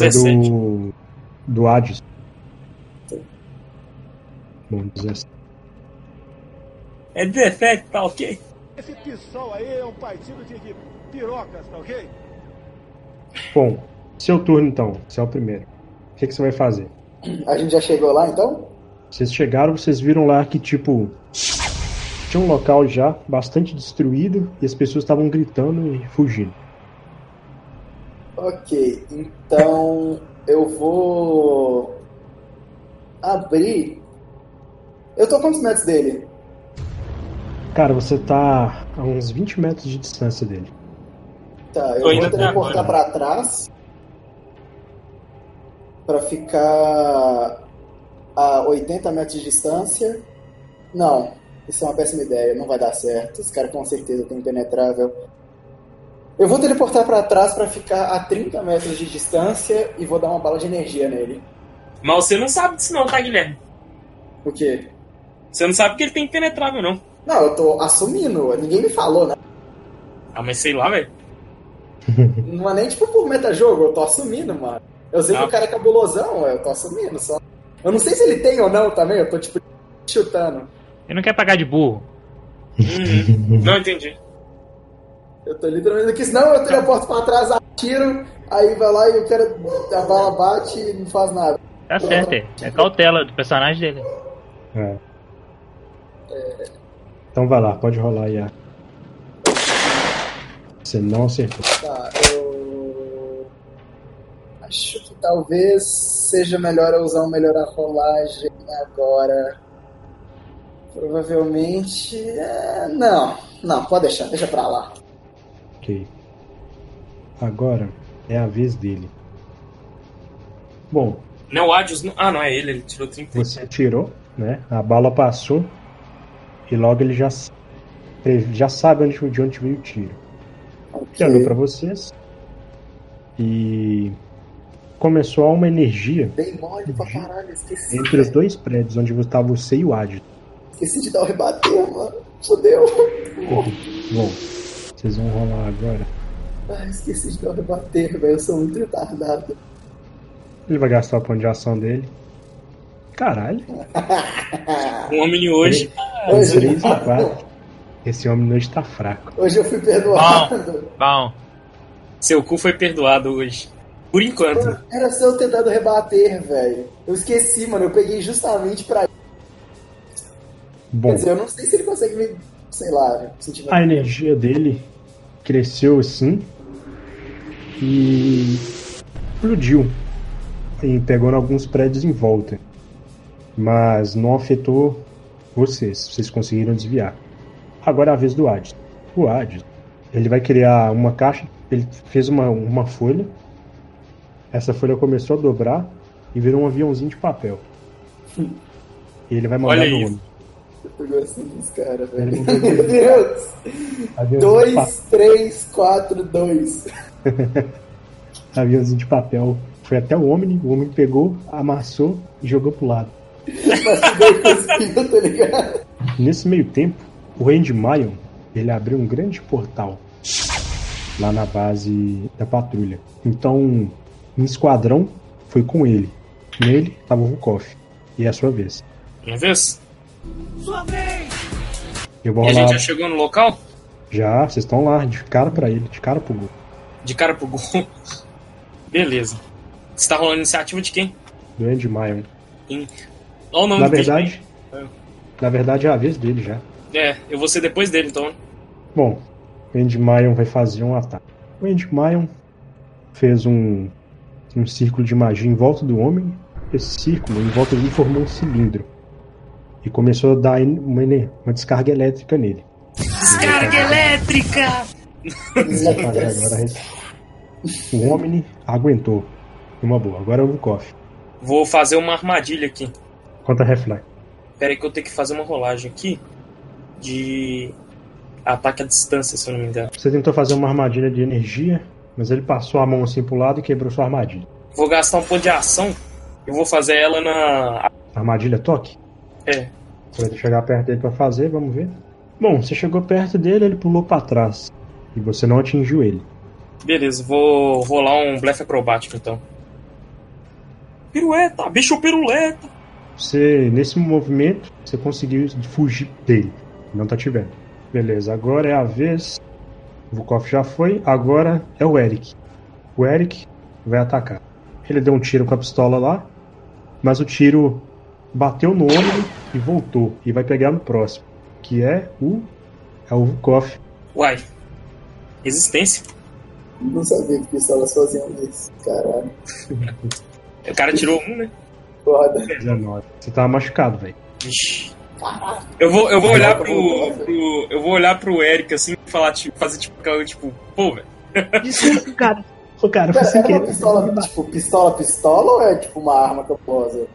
É 17. do. Do Hades. Bom, 17. É 17, tá ok? Esse PSOL aí é um partido de, de pirocas, tá ok? Bom, seu turno então, você é o primeiro. O que, que você vai fazer? A gente já chegou lá então? Vocês chegaram, vocês viram lá que, tipo, tinha um local já bastante destruído e as pessoas estavam gritando e fugindo. Ok, então eu vou abrir. Eu tô a quantos metros dele? Cara, você tá a uns 20 metros de distância dele. Tá, eu Tô vou teleportar pra trás pra ficar a 80 metros de distância. Não, isso é uma péssima ideia, não vai dar certo. Esse cara com certeza tem impenetrável. Eu vou teleportar pra trás pra ficar a 30 metros de distância e vou dar uma bala de energia nele. Mas você não sabe disso não, tá, Guilherme? O quê? Você não sabe que ele tem impenetrável, não. Não, eu tô assumindo, ninguém me falou, né? Ah, mas sei lá, velho. Não é nem tipo por metajogo, eu tô assumindo, mano. Eu sei que Ah. o cara é cabulosão, eu tô assumindo só. Eu não sei se ele tem ou não também, eu tô tipo chutando. Ele não quer pagar de burro. Uhum. não entendi. Eu tô literalmente aqui, senão eu teleporto pra trás, atiro, aí vai lá e o cara, a bala bate e não faz nada. Tá certo, é. É cautela do personagem dele. É. Então vai lá, pode rolar aí. a- Você não acertou. Tá, eu. Acho que talvez seja melhor eu usar um melhor a rolagem agora. Provavelmente. é, Não, não, pode deixar, deixa pra lá. Ok. Agora é a vez dele. Bom, Não, o Adios. Não... Ah, não é ele, ele tirou 30. você atirou, né? A bala passou e logo ele já, ele já sabe onde, de onde veio o tiro. Ele olhou pra vocês e começou a uma energia Bem mole pra caralho, esqueci. entre os dois prédios onde você e o Adi. Esqueci de dar o rebater, mano. Fudeu. Bom, vocês vão rolar agora. Ai, esqueci de dar o rebater, velho. Eu sou muito retardado. Ele vai gastar o ponto de ação dele. Caralho. Um homem hoje. Hoje, 3 e 4. Esse homem hoje tá fraco. hoje eu fui perdoado. Bom, Seu cu foi perdoado hoje. Por enquanto. Era só eu ter dado rebater, velho. Eu esqueci, mano. Eu peguei justamente pra. Bom, Quer dizer, eu não sei se ele consegue me. Sei lá, sentir. a energia dele cresceu assim e explodiu. E pegou em alguns prédios em volta. Mas não afetou vocês. Vocês conseguiram desviar. Agora é a vez do Hades. O Hades, ele vai criar uma caixa. Ele fez uma, uma folha. Essa folha começou a dobrar e virou um aviãozinho de papel. E ele vai mandar Olha no aí. Homem. Eu gosto dos caras, velho. Meu Deus! Aviãozinho de 2, 3, 4, 2. aviãozinho de papel. Foi até o homem, o homem pegou, amassou e jogou pro lado. Nesse meio tempo, o Randy Mayon, ele abriu um grande portal lá na base da patrulha. Então, um esquadrão foi com ele. Nele tava o Vukov. E é a sua vez. Minha vez? Eu vou E a gente já chegou no local? Já, vocês estão lá, de cara pra ele, de cara pro gol. De cara pro gol. Beleza. Você tá rolando iniciativa de quem? Do Randy Mayon. Olha o nome Na dele. verdade, na verdade é a vez dele já. É, eu vou ser depois dele, então. Bom, o Andy Mayon vai fazer um ataque. O Andy Mayon fez um, um círculo de magia em volta do homem. Esse círculo, em volta dele, formou um cilindro. E começou a dar uma, uma descarga elétrica nele. Descarga elétrica! Agora O homem aguentou. Uma boa. Agora é o Vukov. Vou fazer uma armadilha aqui. Conta reflexo. Pera aí que eu tenho que fazer uma rolagem aqui. De ataque à distância, se eu não me engano. Você tentou fazer uma armadilha de energia, mas ele passou a mão assim pro lado e quebrou sua armadilha. Vou gastar um ponto de ação. Eu vou fazer ela na. Armadilha toque? É. Você vai chegar perto dele pra fazer, vamos ver. Bom, você chegou perto dele, ele pulou pra trás. E você não atingiu ele. Beleza, vou rolar um blefe acrobático então. Pirueta, bicho piruleta. Você, nesse movimento, você conseguiu fugir dele. Não tá te vendo. Beleza, agora é a vez. O Vukov já foi, agora é o Eric. O Eric vai atacar. Ele deu um tiro com a pistola lá, mas o tiro bateu no ombro e voltou. E vai pegar no próximo, que é o. É o Vukov. Uai. Resistência. Não sabia que pistolas faziam isso. Caralho. O cara tirou um, né? Foda. 19. Você tava machucado, velho. Ixi. Eu vou, eu vou olhar pro, pro. Eu vou olhar pro Eric assim e falar, tipo, fazer tipo, aquela, tipo, pô, velho. Desculpa, cara. Ô, cara, é uma quer. pistola, tipo, pistola, pistola ou é tipo uma arma que eu posso?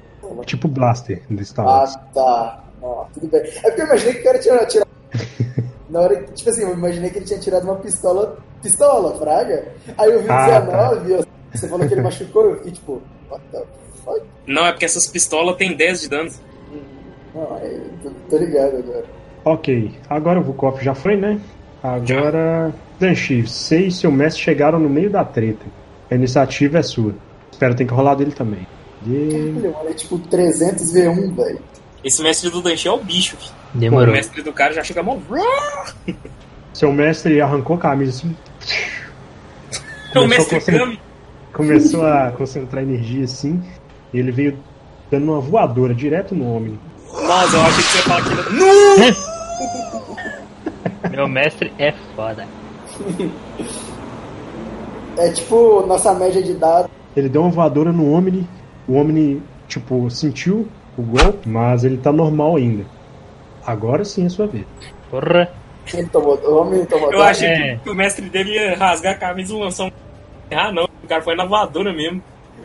Tipo Blaster do Star Ah, Wars. tá. Não, tudo bem. É porque eu imaginei que o cara tinha tirado. Na hora que, tipo assim, eu imaginei que ele tinha tirado uma pistola. Pistola, Fraga? Aí eu vi o Ah, 19, eu- você falou que ele machucou, eu fiquei tipo, what the fuck? Não, é porque essas pistolas têm 10 de dano. Não, aí, tô, tô ligado agora. Ok, agora o Vukov já foi, né? Agora. Danchi, você e seu mestre chegaram no meio da treta. A iniciativa é sua. Espero tem que rolar dele também. E... Caralho, mano, é tipo 300 V1, velho. Esse mestre do Danchi é o bicho, filho. O Demorou. mestre do cara já chega mó. Seu mestre arrancou a camisa assim. É o Começou a mestre concentrar- Kami. Começou a concentrar energia assim. E ele veio dando uma voadora direto no homem. Nossa, eu achei que você ia falar. Nu! Meu mestre é foda. É tipo nossa média de dados. Ele deu uma voadora no Omni. O Omni, tipo, sentiu o golpe, mas ele tá normal ainda. Agora sim é sua vez. Porra. Ele tomou, o homem tomou Eu achei É. que o mestre dele ia rasgar a camisa e lançar um. Ah, não. O cara foi na voadora mesmo.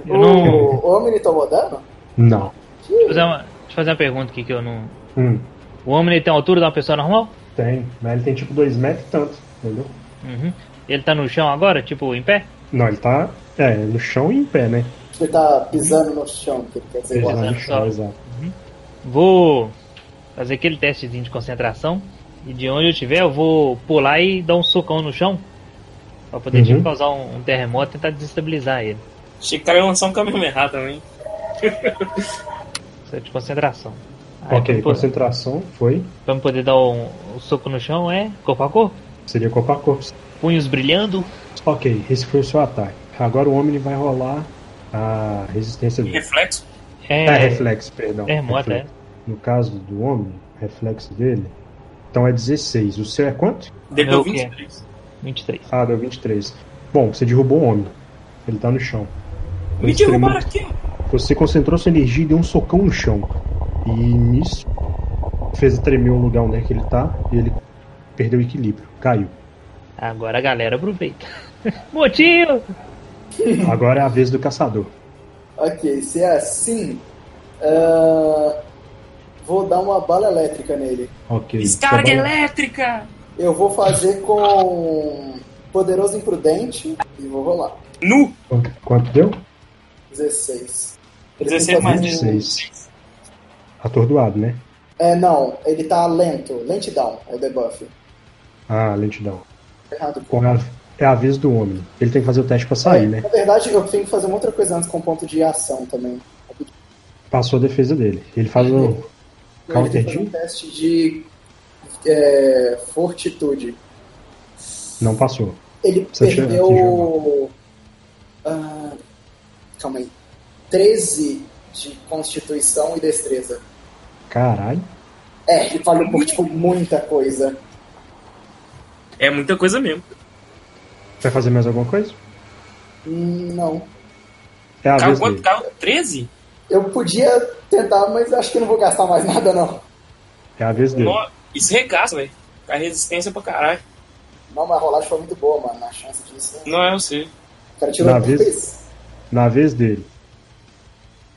Eu não. O, o homem tomou dano? Não. Deixa eu fazer uma, deixa eu fazer uma pergunta aqui que eu não. Hum, O homem ele tem a altura de uma pessoa normal? tem. Mas ele tem tipo dois metros e tanto, entendeu? Uhum. Ele tá no chão agora, tipo, em pé? Não, ele tá é, no chão e em pé, né? Ele tá pisando no chão, que ele quer dizer. Tá no Pisando chão, exato. Vou fazer aquele testezinho de concentração. E de onde eu estiver, eu vou pular e dar um socão no chão. Pra poder Uhum. tipo, causar um, um terremoto e tentar desestabilizar ele. Achei que ia lançar um Kamehameha também. Isso é de concentração. Aí, Ok, pra, po- concentração foi. pra eu poder dar um, um soco no chão é corpo a corpo. Seria corpo a corpo. Punhos brilhando. Ok, esse foi o seu ataque. Agora o homem vai rolar a resistência dele. Reflexo. É, É, reflexo, perdão. é. reflexo. No caso do homem, reflexo dele, então é 16. O seu é quanto? Dele deu o quê? 23. 23. Ah, deu 23. Bom, você derrubou o homem. Ele tá no chão. Me Você derrubaram aqui. Você concentrou sua energia e deu um socão no chão. E nisso fez tremer o lugar onde é que ele tá e ele perdeu o equilíbrio, caiu. Agora a galera aproveita. Motinho! Agora é a vez do caçador. Ok, se é assim, ah, vou dar uma bala elétrica nele. Ok. Descarga bala- elétrica. Eu vou fazer com Poderoso Imprudente e vou rolar. Nu. Quanto, quanto deu? 16. Ele tem 16 que mais fazer um- 16. Atordoado, né? É, não, ele tá lento. Lentidão é o debuff. Ah, lentidão. Errado. Com a- É a vez do homem. Ele tem que fazer o teste pra sair, É, né? Na verdade, eu tenho que fazer uma outra coisa antes com ponto de ação também. Passou a defesa dele. Ele faz o. Ele tem Counter que fazer um teste de é, fortitude. Não passou. Ele Você perdeu. ah, calma aí. 13 de constituição e destreza. Caralho. É, ele falhou por tipo muita coisa. É muita coisa mesmo. Vai fazer mais alguma coisa? Hum, não. É a Caiu vez quanto? dele. Caiu 13? Eu podia tentar, mas acho que não vou gastar mais nada, não. É a vez dele. Isso regaça, velho. A resistência pra caralho. Não, mas a rolagem foi muito boa, mano. A chance disso. Não é você. O cara tirou Na vez- Na vez dele.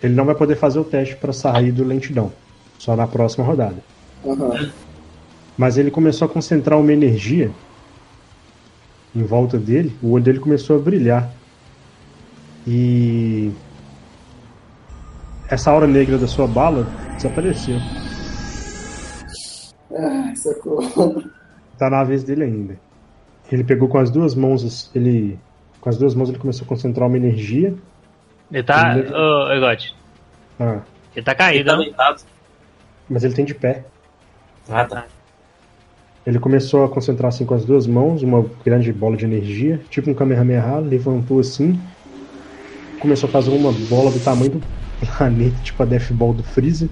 Ele não vai poder fazer o teste pra sair do lentidão. Só na próxima rodada. Aham. Mas ele começou a concentrar uma energia em volta dele, o olho dele começou a brilhar. E essa aura negra da sua bala desapareceu. Ai, socorro. Tá na vez dele ainda. Ele pegou com as duas mãos, ele com as duas mãos ele começou a concentrar uma energia Ele tá. Ele- Ô, Egote. Ah, Ele tá Ele caído, tá não? deitado. mas ele tem de pé. Ah, tá. Ele começou a concentrar assim com as duas mãos, uma grande bola de energia, tipo um Kamehameha, levantou assim, começou a fazer uma bola do tamanho do planeta, tipo a Death Ball do Freezer,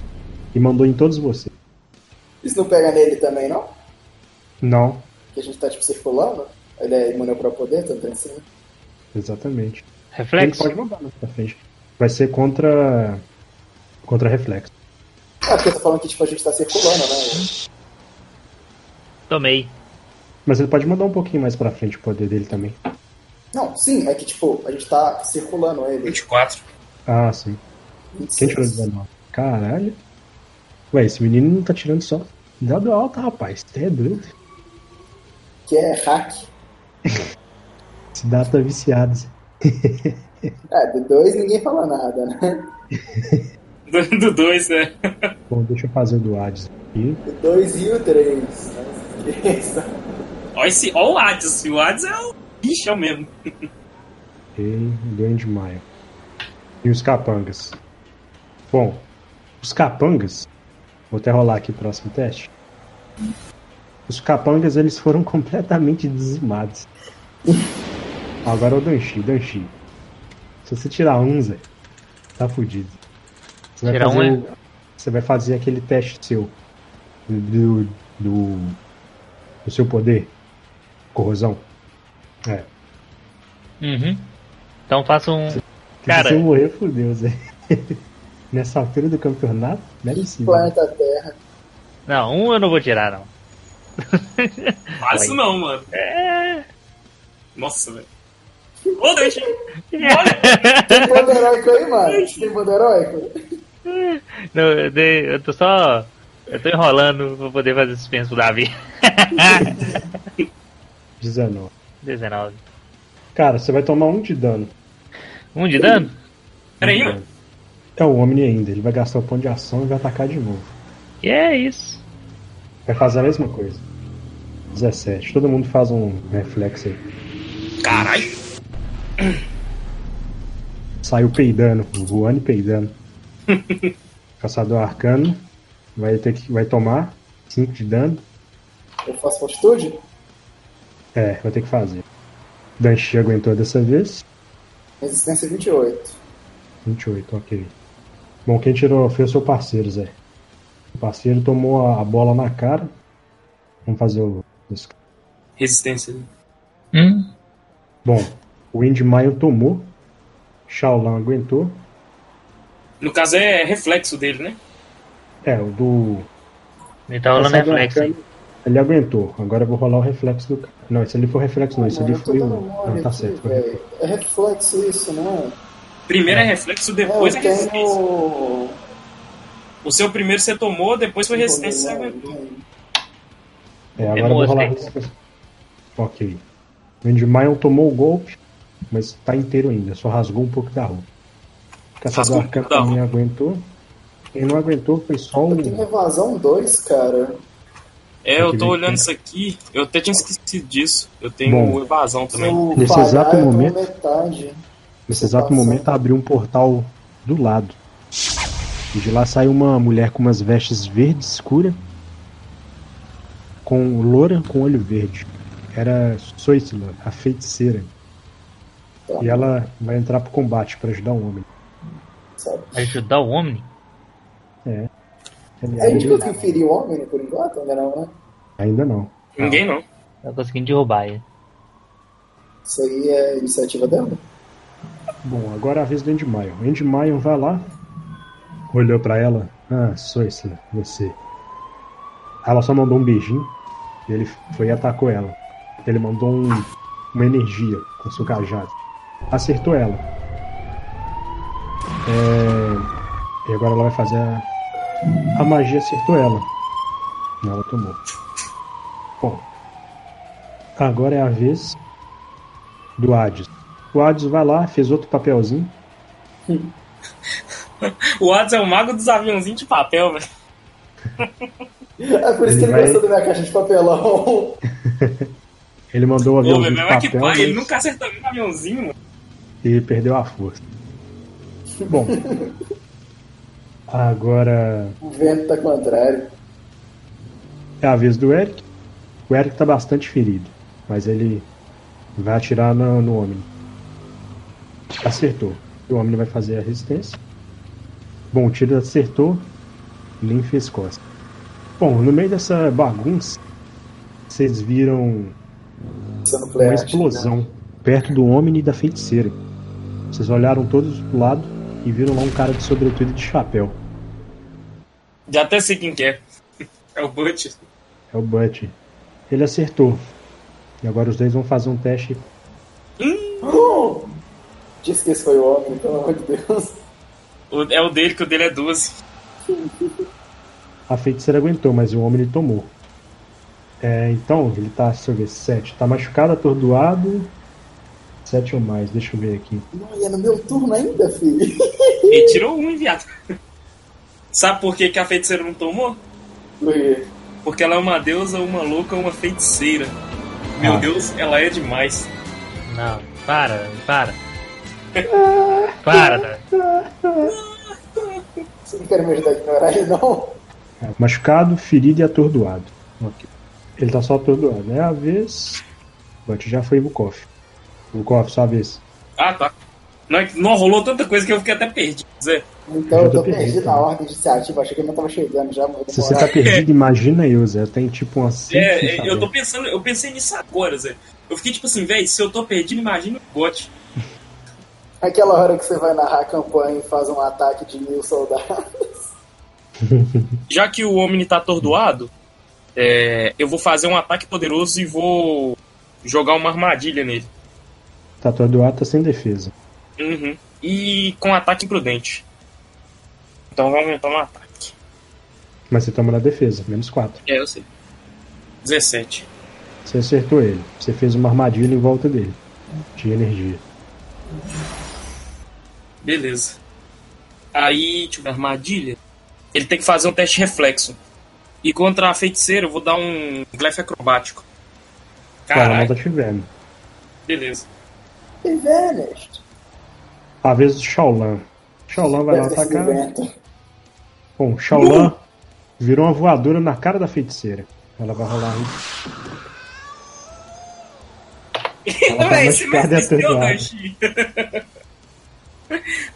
e mandou em todos vocês. Isso não pega nele também, não? Não, Que a gente tá, tipo, circulando? Ele é imune ao próprio poder, tanto assim. exatamente. Ele Reflexo? pode mandar mais pra frente. Vai ser contra. contra reflexo. É, porque eu tô falando que, tipo, a gente tá circulando, né? Tomei. Mas ele pode mandar um pouquinho mais pra frente o poder dele também. Não, sim, é que, tipo, a gente tá circulando ele. 24. Ah, sim. Quem 26. tirou 19? Caralho. Ué, esse menino não tá tirando só. Dado alto, rapaz. Você é doido. Que é hack. Esse dado tá viciado. É, do 2 ninguém fala nada, né? Do- Do 2, né? Bom, deixa eu fazer o do Hades aqui. O 2 e o 3. Não Olha esse, ó o Hades. O Hades é o bichão mesmo. Ok, Grande Maio. E os capangas. Bom, os capangas. Vou até rolar aqui o próximo teste. Os capangas eles foram completamente dizimados. Agora é o Danchi, Danchi. Se você tirar um, Zé, tá fudido. Você vai, Tirar fazer, um o- você vai fazer aquele teste seu do, do, do seu poder. Corrosão. É. Uhum. Então faça um. Se Cara, você morrer, fudeu, Zé. Nessa altura do campeonato, merecido. Planeta Terra. não, um eu não vou tirar, não. Faz isso não, mano. É. Nossa, velho. Ô, Dante. Tem poder heróico aí, mano? Tem poder heróico? Não, eu, dei- eu tô só. Eu tô enrolando pra poder fazer suspense pro Davi. 19. 19. Cara, você vai tomar um de dano. Um de dano? Peraí, Um dano. É o Omni ainda. Ele vai gastar o ponto de ação e vai atacar de novo. E é isso. Vai fazer a mesma coisa. 17. Todo mundo faz um reflexo aí. Caralho. Saiu peidando, voando e peidando. Caçador arcano vai ter que vai tomar 5 de dano. Eu faço fortitude? É, vai ter que fazer. Danchi aguentou dessa vez. Resistência 28. 28, ok. Bom, quem tirou foi o seu parceiro, Zé. O parceiro tomou a, bola na cara. Vamos fazer o. Resistência. Hum? Bom, o Indy Maio tomou. Shaolan aguentou. No caso é reflexo dele, né? É, o do. Ele tá rolando reflexo aí. Arcano, Ele aguentou. Agora eu vou rolar o reflexo do cara. Não, esse ali foi o reflexo, não. Esse ali foi o. Não, tá aqui, certo. Velho. reflexo. É reflexo isso, né? Primeiro é reflexo, É, depois eu é resistência. tenho. O seu primeiro você tomou, depois foi resistência você aguentou. É, agora eu vou rolar reflexo. Ok. Maio tomou o golpe, mas tá inteiro ainda. Só rasgou um pouco da roupa. Caçador Arcano também aguentou. Quem não aguentou foi só Eu tenho o. evasão 2, cara. É, eu tô olhando tempo. isso aqui. Eu até tinha esquecido disso. Eu tenho Bom. evasão também. Nesse exato tomo momento- metade. Nesse exato Passando. momento abriu um portal do lado. E de lá saiu uma mulher com umas vestes verde escura, com loura com olho verde. Era Soisla, a feiticeira. Tá. E ela vai entrar pro combate para ajudar o homem. Sabe? Ajudar o Omni? É. A gente conseguiu ferir o homem por enquanto? Ainda não, né? Ainda não. Ninguém não. Tá conseguindo derrubar ele. Isso aí é a iniciativa dela? Bom, agora é a vez do Andy Maio. Andy Maio vai lá, olhou pra ela. Ah, Soisla, você. Ela só mandou um beijinho e ele foi e atacou ela. Ele mandou um- uma energia com seu cajado. Acertou ela. É, E agora ela vai fazer a. A magia acertou ela. Ela tomou. Bom. Agora é a vez do Hades. O Hades vai lá, fez outro papelzinho. O Hades é o mago dos aviãozinhos de papel, velho. É por isso Ele que ele vai- gostou da minha caixa de papelão. Ele mandou o Pô, aviãozinho velho, de que papel pai, ele mas- nunca acertou um aviãozinho, mano. e perdeu a força. Bom. Agora O vento tá contrário. é a vez do Eric. O Eric tá bastante ferido, mas ele vai atirar no, no homem. Acertou. O homem vai fazer a resistência. Bom, o tiro acertou. Nem fez costa. Bom, no meio dessa bagunça, vocês viram Sendo uma explosão perto do homem e da feiticeira. Vocês olharam todos pro lado e viram lá um cara de sobretudo e de chapéu. Já até sei quem que é. É o Butch. É o Butch. Ele acertou. E agora os dois vão fazer um teste. Oh! Disse que esse foi o homem, pelo amor de Deus. O- É o dele, que o dele é 12. A feiticeira aguentou, mas o homem ele tomou. É, então, ele tá, deixa eu ver, 7. Tá machucado, atordoado. 7 ou mais, deixa eu ver aqui. Não, e é no meu turno ainda, filho. Ele tirou um, viado. Sabe por que, que a feiticeira não tomou? Por quê? Porque ela é uma deusa, uma louca, uma feiticeira. Meu Ah. Deus, ela é demais. Não, para, para. Para. Você não quer me ajudar a ignorar ele, não? É, machucado, ferido e atordoado. Ok. Ele tá só atordoado. É a vez. Butch já foi Vukov. Vukov, sua vez. Ah, tá. Não, é que não rolou tanta coisa que eu fiquei até perdido. Zé. Então Eu eu tô tô perdido, perdido na né? ordem iniciativa. Achei que ele não tava chegando já, Se você tá perdido, imagina eu, Zé. Eu tenho tipo umas 5 É, eu tô pensando, eu pensei nisso agora, Zé. Eu fiquei tipo assim, velho, se eu tô perdido, imagina o Gotti. Aquela hora que você vai narrar a campanha e faz um ataque de mil soldados. Já que o Omni tá atordoado, é, eu vou fazer um ataque poderoso e vou jogar uma armadilha nele. Tá atordoado, tá sem defesa. Uhum. E com ataque imprudente. Então vamos aumentar no ataque. Mas você toma na defesa, menos 4. É, eu sei. 17. Você acertou ele. Você fez uma armadilha em volta dele. De energia. Beleza. Aí, ver, armadilha. Ele tem que fazer um teste de reflexo. E contra a feiticeira, eu vou dar um glefe acrobático. Ela não tá Caralho, te vendo. beleza. E vanished. A vez do Shaolan. Shaolan vai lá atacar. Bom, Shaolan virou uma voadora na cara da feiticeira. Ela vai rolar aí. Ela tá Véi, esse machucada mestre seu, atordoada. Danchi.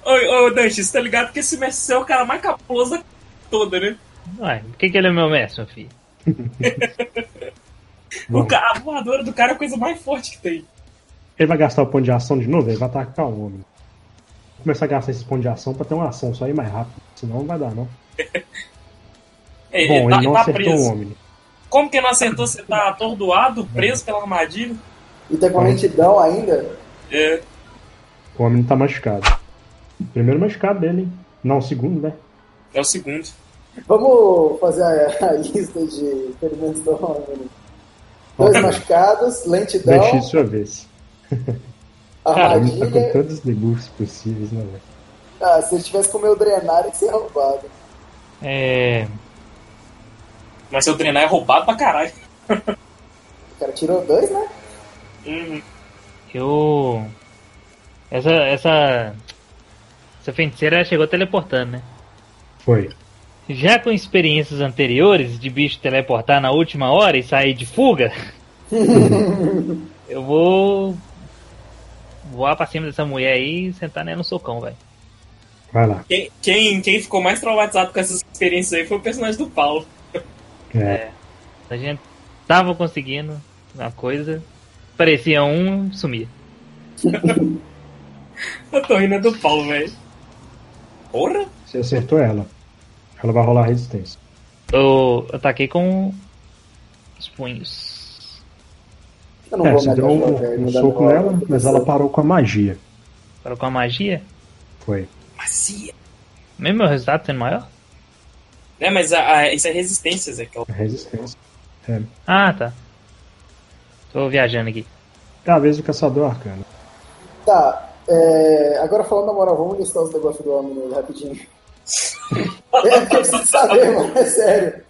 Ô, ô, Danchi, você tá ligado que esse mestre seu é o cara mais capuloso da toda, né? Ué, por que, que ele é meu mestre, meu filho? O ca- a voadora do cara é a coisa mais forte que tem. Ele vai gastar o ponto de ação de novo, ele vai atacar o homem. Vou começar a gastar esse ponto de ação pra ter uma ação só ir mais rápido. Senão não vai dar, não. É, Bom, ele tá, ele não tá acertou preso. o homem. Como que não acertou? Você tá atordoado, preso pela armadilha? E tá com lentidão ainda? É. O homem tá machucado. Primeiro machucado dele, hein? Não, o segundo, né? É o segundo. Vamos fazer a, a lista de ferimentos do homem. Dois machucados, lentidão, Deixe sua vez. Cara, ele tá com armadilha. todos os debuffs possíveis, né, velho? Ah, se ele tivesse com o meu drenário, ia ser roubado. É. Mas seu treinar é roubado pra caralho. O cara tirou dois, né? Uhum. Eu. Essa. Essa. Essa feiticeira chegou teleportando, né? Foi. Já com experiências anteriores de bicho teleportar na última hora e sair de fuga, eu vou voar pra cima dessa mulher aí e sentar nela no socão, velho. Vai lá. Quem, quem, quem ficou mais traumatizado com essas experiências aí foi o personagem do Paulo. É. A gente tava conseguindo uma coisa, parecia um, sumia. Eu tô rindo é do Paulo, velho. Porra? Você acertou ela. Ela vai rolar resistência. Eu ataquei com os punhos. Eu não É, vou você deu um, um soco nela, mas ela parou com a magia. Para com a magia, Foi. Macia. mesmo meu resultado sendo maior? É, mas a, a- isso é resistência, Zé. que é o- resistência. É. Ah, tá. Tô viajando aqui. É a vez do caçador arcano. Tá, é, agora falando na moral, vamos listar os negócios do homem rapidinho. é porque eu preciso saber, mano, é sério.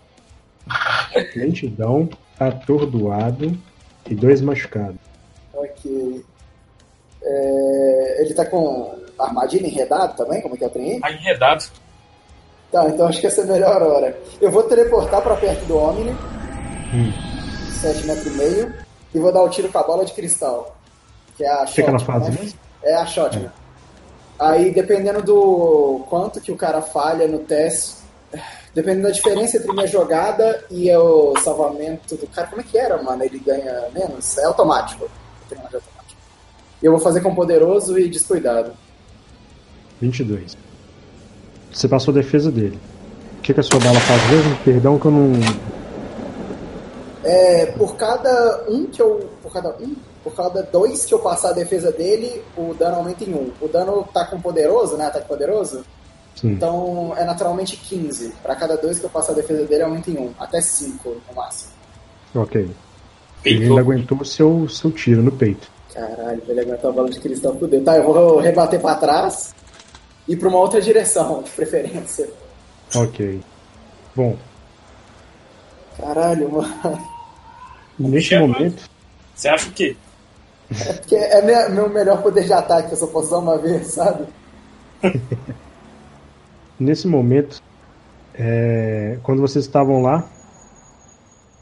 Lentidão, atordoado e dois machucados. Ok. É, ele tá com armadilha enredado também? Como é que eu treinei? Tá enredado. Tá, então acho que essa é a melhor hora. Eu vou teleportar pra perto do Omni, Hum. 7 metros e meio, e vou dar o tiro com a bola de cristal. Que é a que ela faz né? É a shotgun. Aí, dependendo do quanto que o cara falha no teste, dependendo da diferença entre minha jogada e o salvamento do cara, como é que era, mano? Ele ganha menos? É automático. Tem uma de automático. E eu vou fazer com poderoso e descuidado. 22. Você passou a defesa dele. O que, que a sua bala faz mesmo? Perdão que eu não. É, por cada um que eu. Por cada um? Por cada dois que eu passar a defesa dele, o dano aumenta em um. O dano tá com poderoso, né? Ataque poderoso. Sim. Então é naturalmente 15. Pra cada dois que eu passar a defesa dele, aumenta em um. Até 5 no máximo. Ok. Ele ainda aguentou o seu, seu tiro no peito. Caralho, ele aguentou a bola de cristal por Deus. Tá, eu vou rebater pra trás e pra uma outra direção, de preferência. Ok. Bom, Caralho, mano. neste Chefe. momento, Você acha o quê? É porque é minha- meu melhor poder de ataque, eu só posso usar uma vez, sabe? nesse momento, é, quando vocês estavam lá,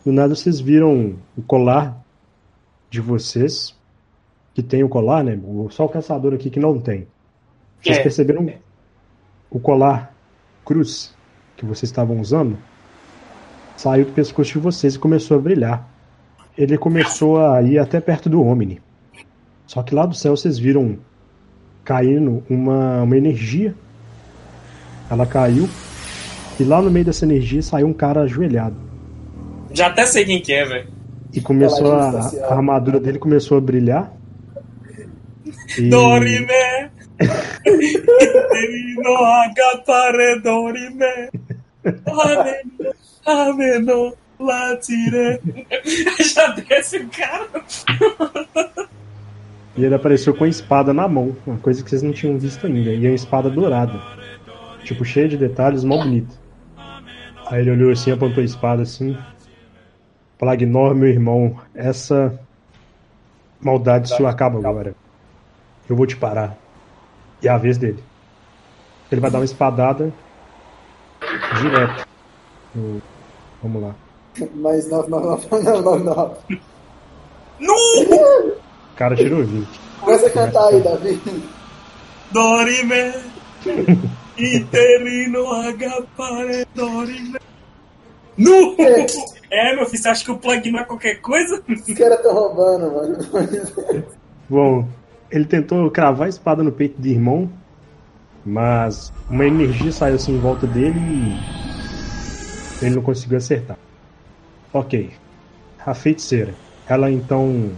do nada vocês viram o colar de vocês, que tem o colar, né? O- Só o caçador aqui que não tem. Vocês É. perceberam o colar cruz que vocês estavam usando? Saiu do pescoço de vocês e começou a brilhar. Ele começou a ir até perto do Omni. Só que lá do céu vocês viram caindo uma, uma energia. Ela caiu. E lá no meio dessa energia saiu um cara ajoelhado. Já até sei quem que é, velho. E começou Paladino a, a armadura dele começou a brilhar. E- Dorime! Terino agapare dorime! Ameno, ameno, latire! Já desce o cara! E ele apareceu com a espada na mão, uma coisa que vocês não tinham visto ainda. E é uma espada dourada. Tipo, cheia de detalhes, mó bonita. Aí ele olhou assim, apontou a espada assim. Plagnor, meu irmão, essa maldade sua acaba agora. Eu vou te parar. E é a vez dele. Ele vai dar uma espadada direto. no- Vamos lá. Mas 999, não, não, não. Nu! O cara tirou 20. Começa a cantar aí, Davi. Dorime! Interino agapare dorime! Nu! É, meu filho, você acha que o plug não é qualquer coisa? Os caras estão roubando, mano. Bom, ele tentou cravar a espada no peito do irmão, mas uma energia saiu assim em volta dele e ele não conseguiu acertar. Ok. A feiticeira. Ela então.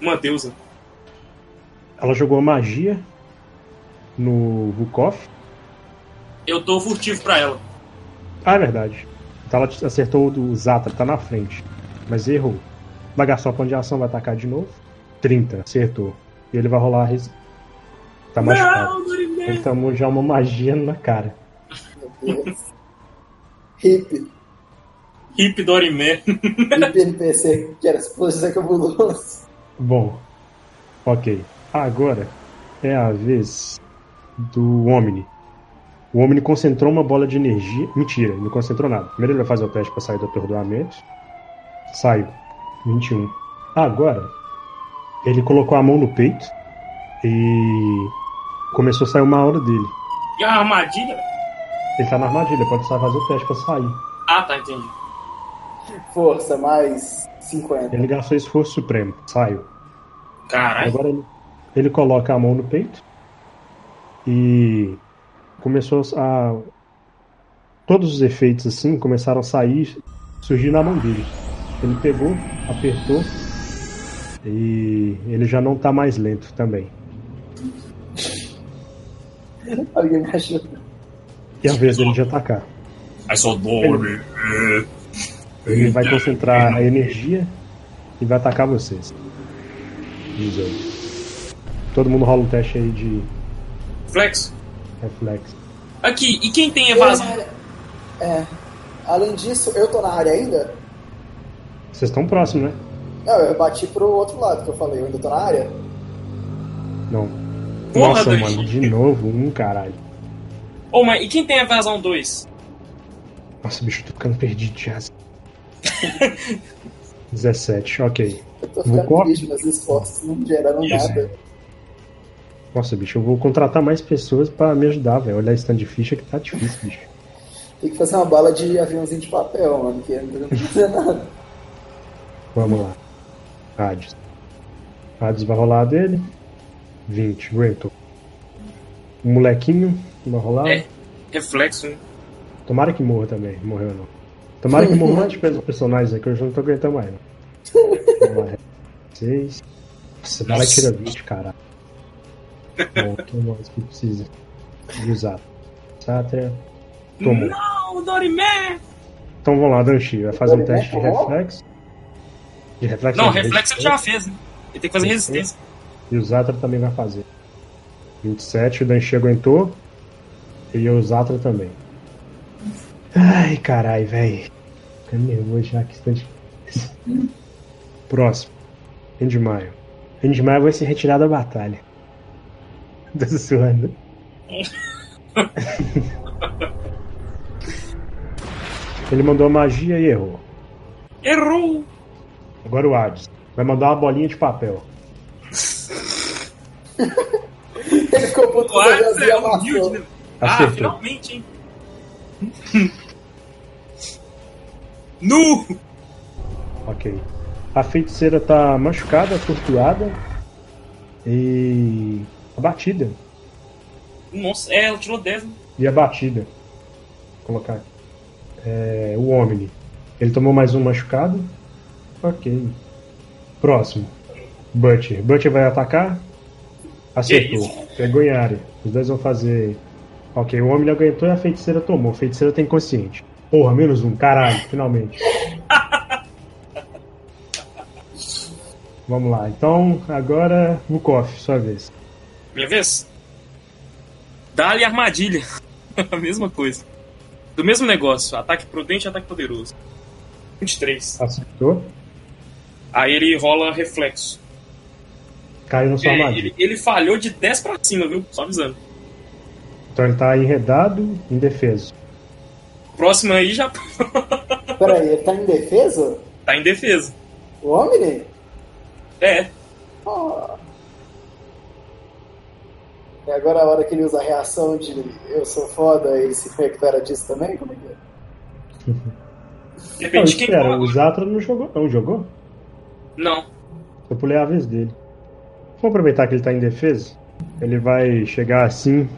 Uma deusa. Ela jogou magia no Vukov. Eu tô furtivo pra ela. Ah, é verdade. Então ela acertou o do Zatra, tá na frente. Mas errou. Vai gastar o plano de ação, vai atacar de novo. 30, acertou. E ele vai rolar. a Res... Tá machucado. Não, Dorime! Ele tomou já uma magia na cara. Meu Deus. Hip. Hip Dorime. Hip NPC, que era explosão cabuloso. Bom, ok. Agora é a vez do Omni. O Omni concentrou uma bola de energia. Mentira, ele não concentrou nada. Primeiro ele vai fazer o teste para sair do atordoamento. Saiu. 21. Agora, ele colocou a mão no peito e começou a sair uma aura dele. E a armadilha? Ele tá na armadilha, pode só fazer o teste para sair. Ah, tá, entendi. Força, mais 50. Ele gastou esforço supremo. Saiu. Caralho. Agora ele, ele coloca a mão no peito e começou a. Todos os efeitos assim começaram a sair, surgir na mão dele. Ele pegou, apertou e ele já não tá mais lento também. Alguém me ajuda. E a vez dele de atacar. Aí só dorme. Ele vai concentrar a energia e vai atacar vocês. 18. Todo mundo rola um teste aí de Flex. Reflexo. Aqui, e quem tem evasão? É. Além disso, eu tô na área ainda? Vocês estão próximos, né? Não, eu bati pro outro lado que eu falei. Eu ainda tô na área? Não. Porra, Nossa, Danchi. mano, de novo, um caralho. Ô, mas e quem tem evasão 2? Nossa, bicho, eu tô ficando perdido já. 17, ok. Eu tô Vou ficando co- triste, meus esforços não geraram Isso. nada. Nossa, bicho, eu vou contratar mais pessoas pra me ajudar, velho. Olhar stand de ficha que tá difícil, bicho. Tem que fazer uma bala de aviãozinho de papel, mano, que não vai fazer nada. Vamos lá. Hades. Hades vai rolar a dele. 20, aguentou. O molequinho vai rolar. É. Reflexo, né? Tomara que morra também. Morreu não. Tomara que morra antes pelos personagens aqui, eu já não tô aguentando mais. Não. Vamos lá. 6. Nossa, vai Nossa. tira 20, caralho. Bom, toma mais que precisa. E usar. Sátria. Tomou. Não, Dorimé! Então vamos lá, Danchi. Vai fazer um teste de reflexo. De reflexo Não, de reflexo ele já fez, né? Ele tem que fazer resistência. E o Zatra também vai fazer. 27, o Danchi aguentou. E o Zatra também. Ai, carai, velho. Ficando nervoso já que instante. Próximo. Endmaio. Endmaio vai se retirar da batalha. Tá sussurrando. Ele mandou a magia e errou. Errou! Agora o Hades. Vai mandar uma bolinha de papel. Ele ficou puto O Hades é humilde, né? Ah, Acertou. finalmente, hein? Nu! Ok. A feiticeira tá machucada, torturada e abatida. Nossa, é, ela tirou 10, né? E abatida. Vou colocar aqui. É, o Omni. Ele tomou mais um machucado. Ok. Próximo. Butcher. Butcher vai atacar. Acertou. Pegou em área. Os dois vão fazer. Ok, o Omni aguentou e a feiticeira tomou. A feiticeira tem consciente. Porra, menos um. Caralho, finalmente. Vamos lá. Então, agora, Vukov, sua vez. Minha vez? Dá-lhe armadilha. A mesma coisa. Do mesmo negócio. Ataque prudente e ataque poderoso. 23. Acertou. Aí ele rola reflexo. Caiu na sua Ele, armadilha. ele, ele falhou de 10 pra cima, viu? Só avisando. Então ele tá enredado, indefeso. Próximo aí já Peraí, ele tá em defesa? tá em defesa. O Omni? É. Oh. E agora a hora que ele usa a reação de eu sou foda, ele se recupera disso também? Como é que é? De Não, repente quem o? Zatra não jogou, não jogou? Não. Eu pulei a vez dele. Vamos aproveitar que ele tá em defesa. Ele vai chegar assim,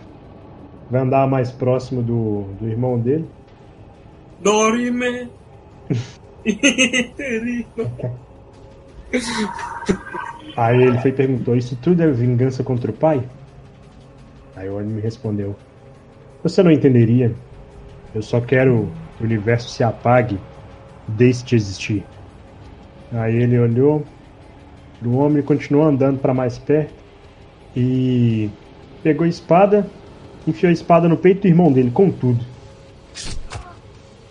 vai andar mais próximo do, do irmão dele. Dorime. Aí ele foi e perguntou: Isso tudo é vingança contra o pai? Aí o Oni me respondeu: Você não entenderia. Eu só quero que o universo se apague, deixe de existir. Aí ele olhou pro homem continuou andando para mais perto e pegou a espada, enfiou a espada no peito do irmão dele, com tudo.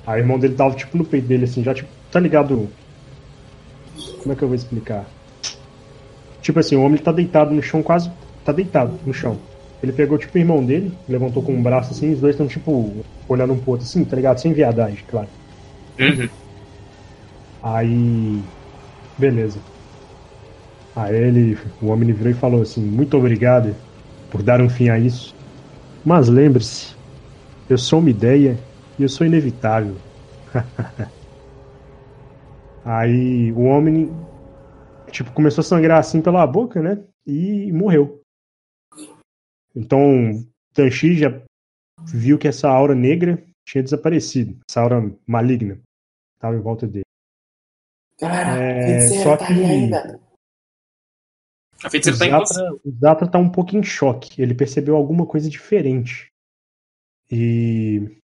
Aí o irmão dele tava tipo no peito dele, assim, já tipo, tá ligado? Como é que eu vou explicar? Tipo assim, o homem tá deitado no chão, quase. Tá deitado no chão. Ele pegou tipo o irmão dele, levantou com um braço assim, os dois estão tipo olhando um pro outro assim, tá ligado? Sem viadagem, claro. Uhum. Aí. Beleza. Aí ele, o homem virou e falou assim: Muito obrigado por dar um fim a isso. Mas lembre-se, eu sou uma ideia e eu sou inevitável. Aí o homem, tipo, começou a sangrar assim pela boca, né? E morreu. Então, Tanchi já viu que essa aura negra tinha desaparecido. Essa aura maligna estava em volta dele. Galera, É, feiticeira só tá que- ali ainda. A O tá em você. Zatra, o Zatra tá um pouco em choque. Ele percebeu alguma coisa diferente. E.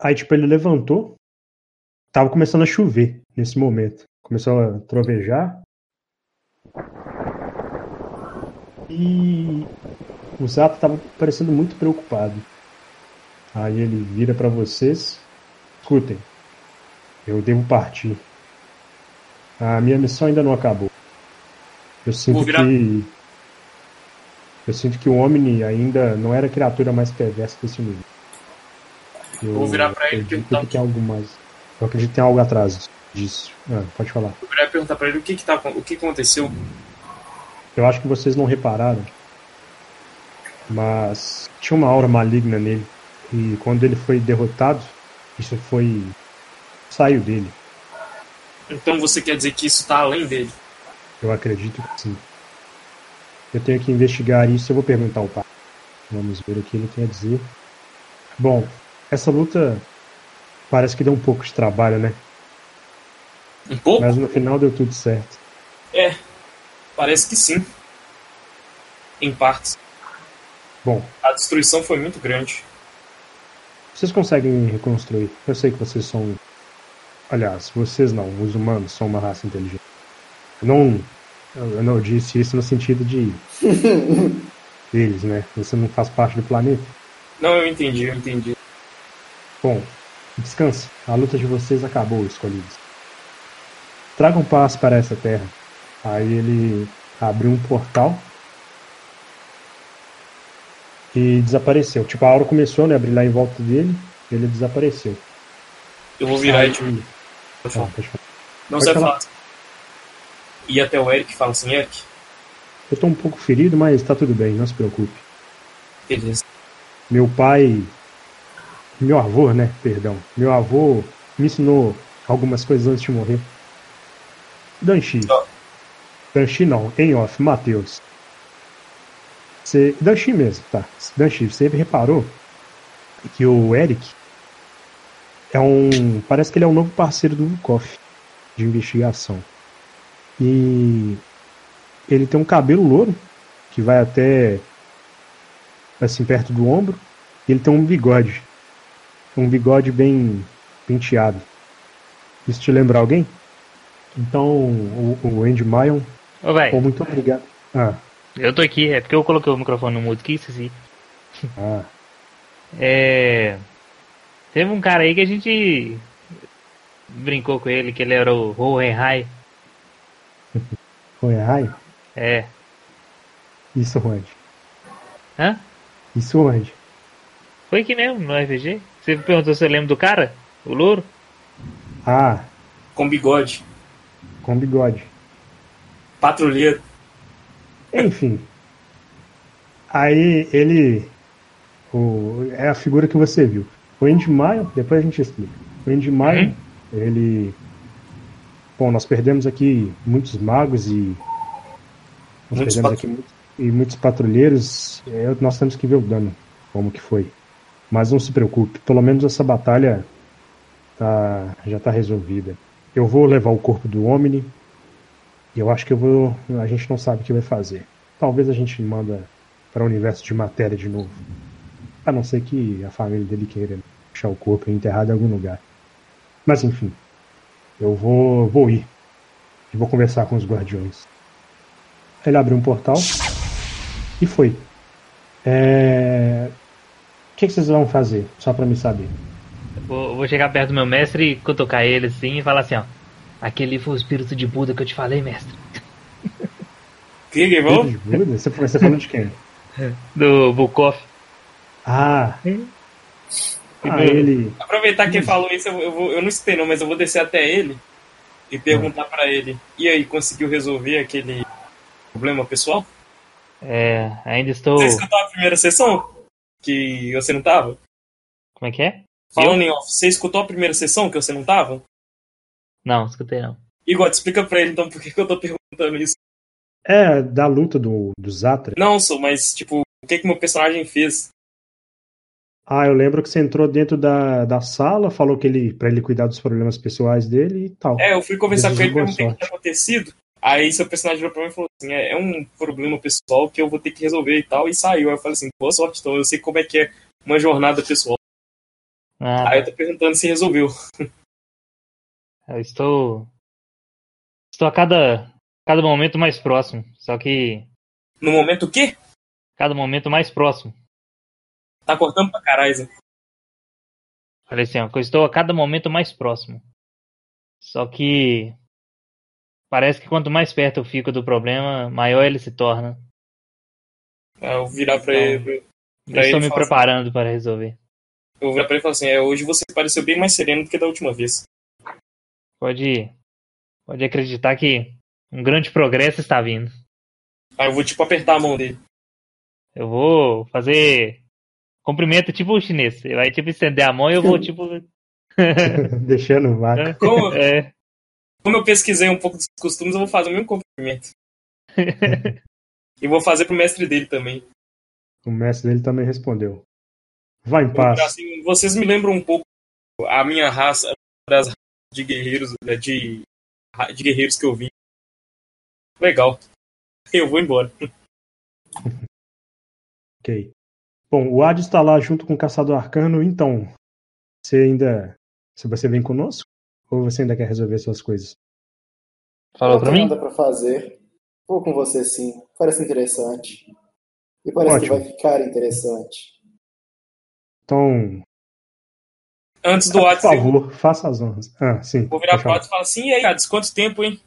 Aí, tipo, ele levantou. Tava começando a chover nesse momento. Começou a trovejar. E. O Zatra tava parecendo muito preocupado. Aí ele vira pra vocês. Escutem. Eu devo partir. A minha missão ainda não acabou. Eu sinto Vou virar- que. Eu sinto que o Omni ainda não era a criatura mais perversa desse nível. Eu Vou virar pra ele e acredito perguntar que tem algo mais. Eu acredito que tem algo atrás disso. Ah, pode falar. Eu queria perguntar pra ele o que que, tá, o que aconteceu. Eu acho que vocês não repararam, mas tinha uma aura maligna nele. E quando ele foi derrotado, isso foi. saiu dele. Então você quer dizer que isso tá além dele? Eu acredito que sim. Eu tenho que investigar isso, eu vou perguntar ao pai. Vamos ver o que ele tem a dizer. Bom, essa luta parece que deu um pouco de trabalho, né? Um pouco? Mas no final deu tudo certo. É, parece que sim. Em partes. Bom, A destruição foi muito grande. vocês conseguem reconstruir. Eu sei que vocês são. Aliás, vocês não, os humanos são uma raça inteligente. Eu não. Eu não disse isso no sentido de. Eles, né? Você não faz parte do planeta. Não, eu entendi, eu entendi. Bom, descanse. A luta de vocês acabou, escolhidos. Tragam paz para essa terra. Aí ele abriu um portal e desapareceu. Tipo, a aura começou né, a brilhar em volta dele, ele desapareceu. Eu vou virar Aí- e te. Pode Ah, falar. pode falar. Não pode falar. falar. E até o Eric fala assim, Eric, Eu tô um pouco ferido, mas tá tudo bem, não se preocupe. beleza. Meu pai. Meu avô, né? Perdão. Meu avô me ensinou algumas coisas antes de morrer. Danchi. Ó. Danchi não, em off, Matheus. Você. Danchi mesmo, tá. Danchi, você reparou que o Eric é um. Parece que ele é um novo parceiro do Vukov de investigação. E ele tem um cabelo louro que vai até assim perto do ombro. E ele tem um bigode. Um bigode bem penteado. Isso te lembra alguém? Então, o, o Andy Mayon, Ô, pô, muito obrigado. Ah, eu tô aqui, é porque eu coloquei o microfone no mudo aqui, esqueci. ah, É. Teve um cara aí que a gente brincou com ele, que ele era o Hohenheim. foi raio? É. Isso onde? Hã? Isso onde? Foi aqui mesmo, no RPG. Você perguntou se eu lembro do cara? O louro? Ah, Com bigode. com bigode. Patrulheiro. Enfim. Aí ele. O, é a figura que você viu. O Andy Maio, depois a gente explica. O Andy Maio, ele. Bom, nós perdemos aqui muitos magos e. Nós Muitos perdemos aqui muitos, e muitos patrulheiros. É, nós temos que ver o dano, como que foi. Mas não se preocupe, pelo menos essa batalha tá, já está resolvida. Eu vou levar o corpo do Omni eu acho que eu vou. A gente não sabe o que vai fazer. Talvez a gente manda para o universo de matéria de novo. A não ser que a família dele queira deixar o corpo enterrado em algum lugar. Mas enfim. Eu vou, vou ir. E vou conversar com os guardiões. Ele abriu um portal. E foi. É... O que, que vocês vão fazer? Só para me saber. Vou, vou chegar perto do meu mestre e cutucar ele assim e falar assim, ó. Aquele foi o espírito de Buda que eu te falei, mestre. Que que vou? Pedro de Buda? Você, você falou de quem? Do Bukov. Ah, ah ele. Aproveitar que ele falou isso, eu, vou, eu não escutei não, mas eu vou descer até ele e perguntar pra ele. E aí, conseguiu resolver aquele problema pessoal? É, ainda estou. Você escutou a primeira sessão? Que você não tava? Como é que é? Falando em off, você escutou a primeira sessão que você não tava? Não, escutei não. Igor, explica pra ele então por que, que eu tô perguntando isso. É, da luta do, do Zatra. Não, sou, mas tipo, o que que meu personagem fez? Ah, eu lembro que você entrou dentro da, da sala, falou que ele para ele cuidar dos problemas pessoais dele e tal. É, eu fui conversar com ele, perguntei o que tinha acontecido. Aí seu personagem virou pra mim e falou assim: é, é um problema pessoal que eu vou ter que resolver e tal. E saiu. Aí eu falei assim: boa sorte, então eu sei como é que é uma jornada pessoal. Ah, Aí eu tô perguntando se resolveu. eu estou. Estou a cada. Cada momento mais próximo. Só que. No momento o quê? Cada momento mais próximo. Tá cortando pra caralho, Zé. Falei assim, ó, que eu estou a cada momento mais próximo. Só que. Parece que quanto mais perto eu fico do problema, maior ele se torna. Aí eu virar pra Então, ele. Eu Pra estou ele me falar preparando para resolver. Eu vou virar pra ele e falar assim: é, hoje você pareceu bem mais sereno do que da última vez. Pode, pode acreditar que um grande progresso está vindo. Aí eu vou, tipo, apertar a mão dele. Eu vou fazer cumprimento tipo o chinês. Você vai tipo estender a mão e eu vou tipo. Deixando o vácuo. Como, É, como eu pesquisei um pouco dos costumes, eu vou fazer o mesmo cumprimento. e vou fazer pro mestre dele também. O mestre dele também respondeu. Vá em paz. assim, vocês me lembram um pouco a minha raça das de guerreiros, né, de, de guerreiros que eu vi. Legal. Eu vou embora. Ok. Bom, o Hades está lá junto com o Caçador Arcano, então. Você ainda. Se você vem conosco? Ou você ainda quer resolver suas coisas? Não pra mim? nada pra fazer. Vou com você sim. Parece interessante. E parece Ótimo. que vai ficar interessante. Então, Antes do por Hades, eu favor, faça as honras. Ah, sim. vou virar pro. Hades e falar assim: e aí, Hades, quanto tempo, hein?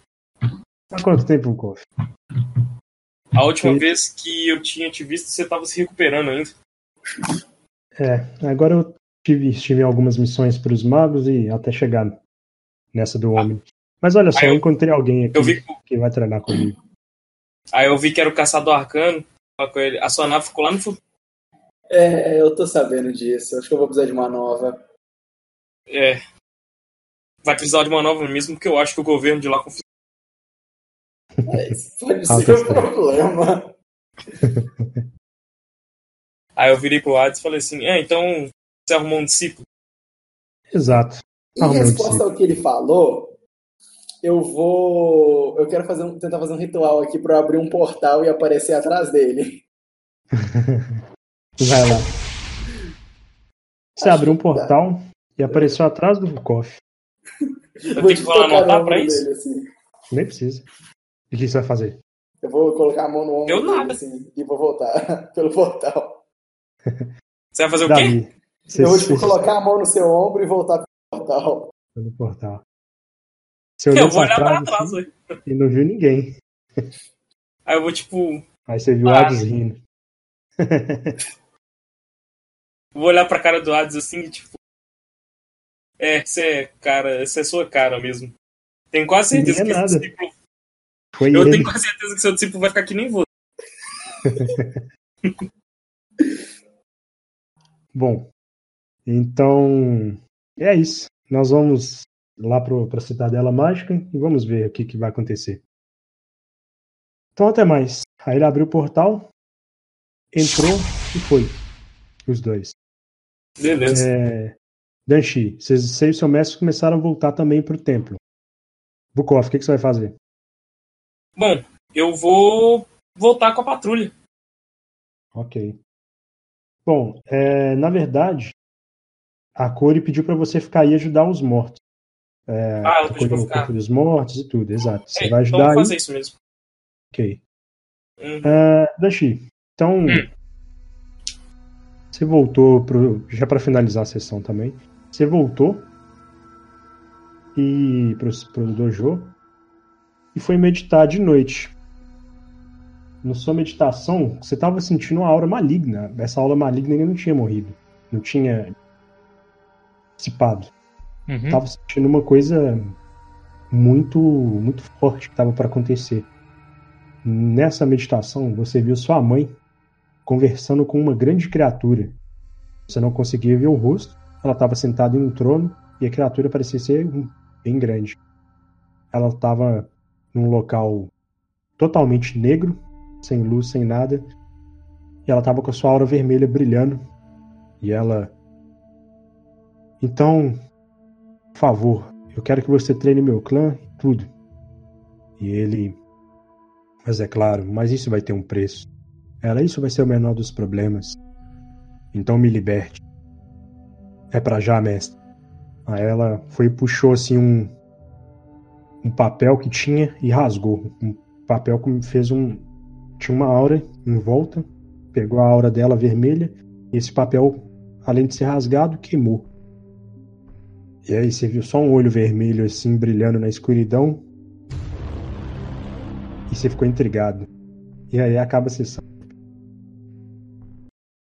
Há quanto tempo, Koff? A última Sim. vez que eu tinha te visto, você tava se recuperando ainda. É, agora eu tive, estive em algumas missões para os magos e até chegar nessa do homem. Mas olha só, eu eu- encontrei alguém aqui Eu vi, que vai treinar comigo. aí eu vi que era o caçador arcano. falei com ele, A sua nave ficou lá no futuro. É, eu tô sabendo disso. Acho que eu vou precisar de uma nova. É, vai precisar de uma nova mesmo, porque eu acho que o governo de lá confia. É, isso pode ser um problema. Aí eu virei pro Hades e falei assim: é, então você arrumou um discípulo. Exato. Em Ah, meu resposta ao que ele falou, eu vou. Eu quero fazer um- tentar fazer um ritual aqui pra eu abrir um portal e aparecer atrás dele. Vai lá. Você Acho abriu um portal e apareceu atrás do Koff. Eu Vou tenho que te falar anotar pra isso? dele, assim. Nem precisa. E o que você vai fazer? Eu vou colocar a mão no ombro Eu dele, nada. assim, e vou voltar pelo portal. Você vai fazer o quê? Você eu vou tipo, você colocar a mão no seu ombro e voltar pelo portal. no portal. Você olhou Eu vou olhar pra trás, trás, assim, e não viu ninguém. Aí eu vou, tipo, Aí você viu o. Hades rindo. vou olhar pra cara do Hades assim e, tipo. É, você é cara, essa é sua cara mesmo. Tenho quase certeza é que nada. discípulo. Foi Eu ele. tenho quase certeza que seu discípulo vai ficar que nem você. Bom, então é isso. Nós vamos lá para a Cidadela Mágica e vamos ver o que, que vai acontecer. Então até mais. Aí ele abriu o portal, entrou e foi. Os dois. Beleza. É, Danshi, vocês você e seu mestre começaram a voltar também para o templo. Bukov, o que, que você vai fazer? Bom, eu vou voltar com a patrulha. Ok. Bom, é, na verdade, a Cori pediu para você ficar aí e ajudar os mortos. É, Ah, ela pediu pra corpo dos mortos e tudo, exato. Você É, vai então ajudar eu aí. vou fazer isso mesmo. Ok. Uhum. Dashi, então. Hum. Você voltou pro. Já para finalizar a sessão também. Você voltou e pro, pro dojo e foi meditar de noite. Na sua meditação, você estava sentindo uma aura maligna. Essa aura maligna ainda não tinha morrido. Não tinha dissipado. Uhum. Tava sentindo uma coisa muito muito forte que estava para acontecer. Nessa meditação, você viu sua mãe conversando com uma grande criatura. Você não conseguia ver o rosto. Ela estava sentada em um trono e a criatura parecia ser bem grande. Ela estava num local totalmente negro, sem luz, sem nada. E ela estava com a sua aura vermelha brilhando. E ela. Então, por favor, eu quero que você treine meu clã e tudo. E ele. Mas é claro, mas isso vai ter um preço. Ela, isso vai ser o menor dos problemas. Então me liberte. É pra já, mestre. Aí ela foi e puxou assim um. Um papel que tinha e rasgou. Um papel que fez um. Tinha uma aura em volta. Pegou a aura dela vermelha. E esse papel, além de ser rasgado, queimou. E aí você viu só um olho vermelho assim brilhando na escuridão. E você ficou intrigado. E aí acaba a sessão.